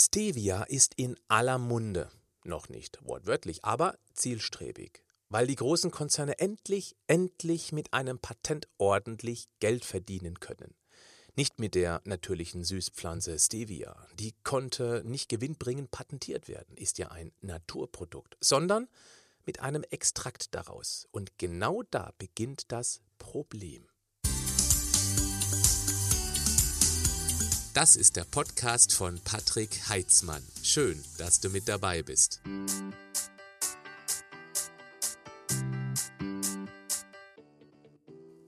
Stevia ist in aller Munde. Noch nicht wortwörtlich, aber zielstrebig. Weil die großen Konzerne endlich, endlich mit einem Patent ordentlich Geld verdienen können. Nicht mit der natürlichen Süßpflanze Stevia. Die konnte nicht gewinnbringend patentiert werden, ist ja ein Naturprodukt, sondern mit einem Extrakt daraus. Und genau da beginnt das Problem. Das ist der Podcast von Patrick Heitzmann. Schön, dass du mit dabei bist.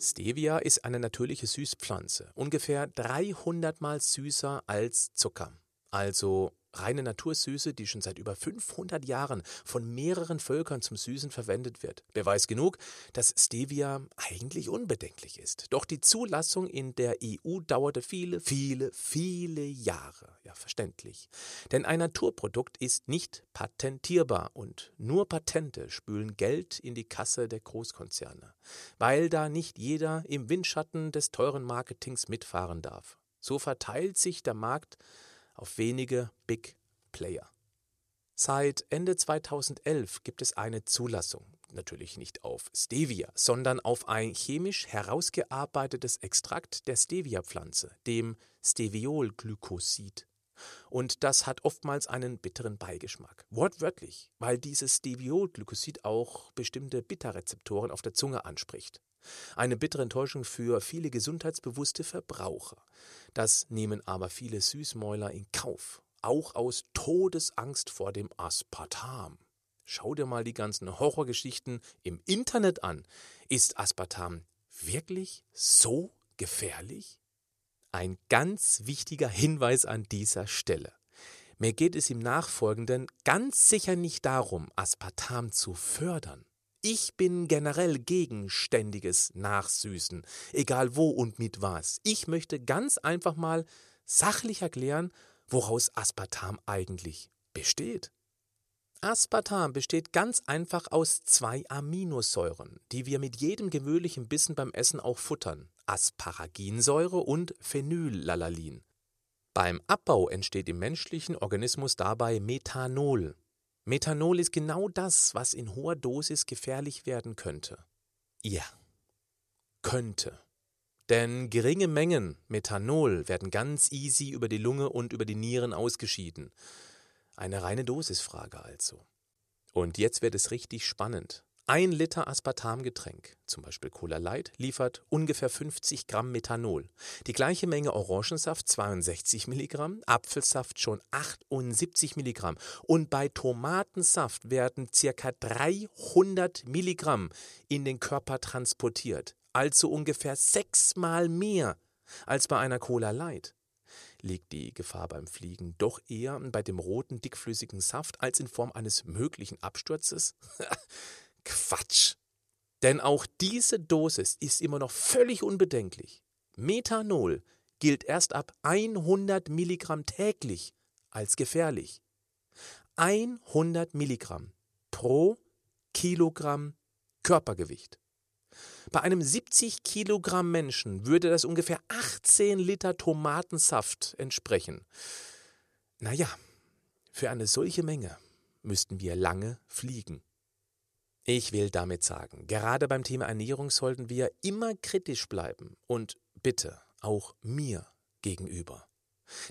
Stevia ist eine natürliche Süßpflanze, ungefähr 300 mal süßer als Zucker. Also reine Natursüße, die schon seit über 500 Jahren von mehreren Völkern zum Süßen verwendet wird. Beweis genug, dass Stevia eigentlich unbedenklich ist. Doch die Zulassung in der EU dauerte viele, viele, viele Jahre. Ja, verständlich. Denn ein Naturprodukt ist nicht patentierbar und nur Patente spülen Geld in die Kasse der Großkonzerne, weil da nicht jeder im Windschatten des teuren Marketings mitfahren darf. So verteilt sich der Markt auf wenige Big Player. Seit Ende 2011 gibt es eine Zulassung, natürlich nicht auf Stevia, sondern auf ein chemisch herausgearbeitetes Extrakt der Stevia-Pflanze, dem Steviolglykosid. Und das hat oftmals einen bitteren Beigeschmack. Wortwörtlich, weil dieses Steviolglykosid auch bestimmte Bitterrezeptoren auf der Zunge anspricht. Eine bittere Enttäuschung für viele gesundheitsbewusste Verbraucher. Das nehmen aber viele Süßmäuler in Kauf, auch aus Todesangst vor dem Aspartam. Schau dir mal die ganzen Horrorgeschichten im Internet an. Ist Aspartam wirklich so gefährlich? Ein ganz wichtiger Hinweis an dieser Stelle. Mir geht es im Nachfolgenden ganz sicher nicht darum, Aspartam zu fördern. Ich bin generell gegen ständiges Nachsüßen, egal wo und mit was. Ich möchte ganz einfach mal sachlich erklären, woraus Aspartam eigentlich besteht. Aspartam besteht ganz einfach aus zwei Aminosäuren, die wir mit jedem gewöhnlichen Bissen beim Essen auch futtern: Asparaginsäure und Phenylalanin. Beim Abbau entsteht im menschlichen Organismus dabei Methanol. Methanol ist genau das, was in hoher Dosis gefährlich werden könnte. Ja, könnte. Denn geringe Mengen Methanol werden ganz easy über die Lunge und über die Nieren ausgeschieden. Eine reine Dosisfrage also. Und jetzt wird es richtig spannend. Ein Liter Aspartamgetränk, zum Beispiel Cola Light, liefert ungefähr 50 Gramm Methanol. Die gleiche Menge Orangensaft 62 Milligramm, Apfelsaft schon 78 Milligramm und bei Tomatensaft werden circa 300 Milligramm in den Körper transportiert. Also ungefähr sechsmal mehr als bei einer Cola Light liegt die Gefahr beim Fliegen doch eher bei dem roten, dickflüssigen Saft als in Form eines möglichen Absturzes? Quatsch. Denn auch diese Dosis ist immer noch völlig unbedenklich. Methanol gilt erst ab 100 Milligramm täglich als gefährlich. 100 Milligramm pro Kilogramm Körpergewicht. Bei einem 70 Kilogramm Menschen würde das ungefähr 18 Liter Tomatensaft entsprechen. Naja, für eine solche Menge müssten wir lange fliegen. Ich will damit sagen, gerade beim Thema Ernährung sollten wir immer kritisch bleiben und bitte auch mir gegenüber.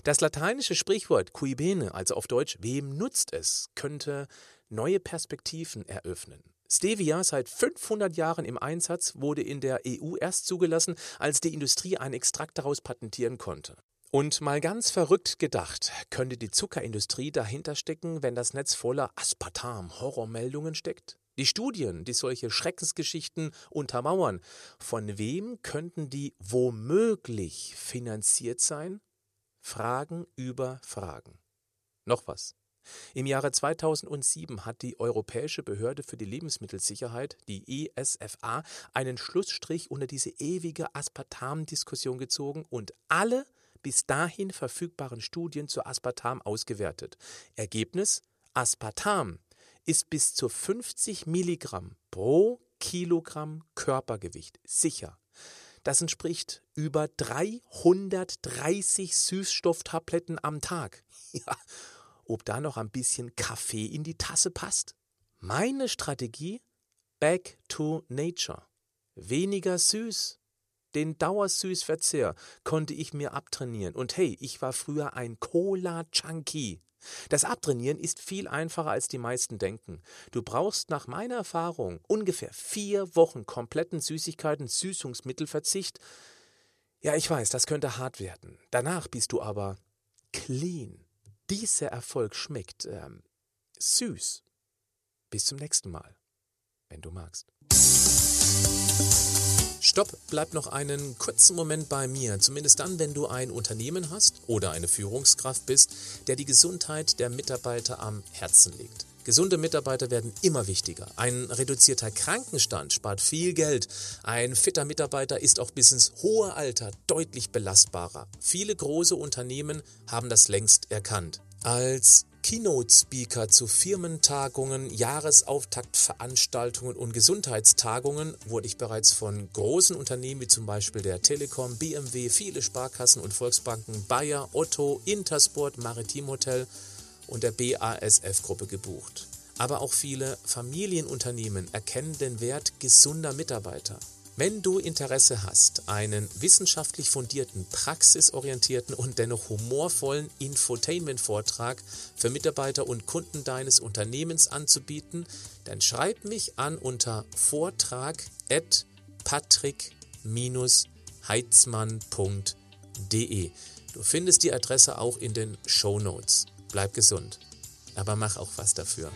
Das lateinische Sprichwort cui bene, also auf Deutsch wem nutzt es, könnte neue Perspektiven eröffnen. Stevia, seit 500 Jahren im Einsatz, wurde in der EU erst zugelassen, als die Industrie einen Extrakt daraus patentieren konnte. Und mal ganz verrückt gedacht, könnte die Zuckerindustrie dahinter stecken, wenn das Netz voller Aspartam-Horrormeldungen steckt? Die Studien, die solche Schreckensgeschichten untermauern, von wem könnten die womöglich finanziert sein? Fragen über Fragen. Noch was. Im Jahre 2007 hat die Europäische Behörde für die Lebensmittelsicherheit, die ESFA, einen Schlussstrich unter diese ewige Aspartam-Diskussion gezogen und alle bis dahin verfügbaren Studien zu Aspartam ausgewertet. Ergebnis: Aspartam ist bis zu 50 Milligramm pro Kilogramm Körpergewicht sicher. Das entspricht über 330 Süßstofftabletten am Tag. Ja, ob da noch ein bisschen Kaffee in die Tasse passt? Meine Strategie? Back to Nature. Weniger süß. Den Dauersüßverzehr konnte ich mir abtrainieren. Und hey, ich war früher ein Cola-Junkie. Das Abtrainieren ist viel einfacher, als die meisten denken. Du brauchst nach meiner Erfahrung ungefähr vier Wochen kompletten Süßigkeiten, Süßungsmittelverzicht. Ja, ich weiß, das könnte hart werden. Danach bist du aber clean. Dieser Erfolg schmeckt ähm, süß. Bis zum nächsten Mal, wenn du magst. Stopp, bleib noch einen kurzen Moment bei mir, zumindest dann, wenn du ein Unternehmen hast oder eine Führungskraft bist, der die Gesundheit der Mitarbeiter am Herzen legt. Gesunde Mitarbeiter werden immer wichtiger. Ein reduzierter Krankenstand spart viel Geld. Ein fitter Mitarbeiter ist auch bis ins hohe Alter deutlich belastbarer. Viele große Unternehmen haben das längst erkannt. Als Keynote-Speaker zu Firmentagungen, Jahresauftaktveranstaltungen und Gesundheitstagungen wurde ich bereits von großen Unternehmen wie zum Beispiel der Telekom, BMW, viele Sparkassen und Volksbanken, Bayer, Otto, Intersport, Maritim Hotel und der BASF-Gruppe gebucht. Aber auch viele Familienunternehmen erkennen den Wert gesunder Mitarbeiter. Wenn du Interesse hast, einen wissenschaftlich fundierten, praxisorientierten und dennoch humorvollen Infotainment-Vortrag für Mitarbeiter und Kunden deines Unternehmens anzubieten, dann schreib mich an unter vortrag@patrick-heitzmann.de. Du findest die Adresse auch in den Show Notes. Bleib gesund, aber mach auch was dafür.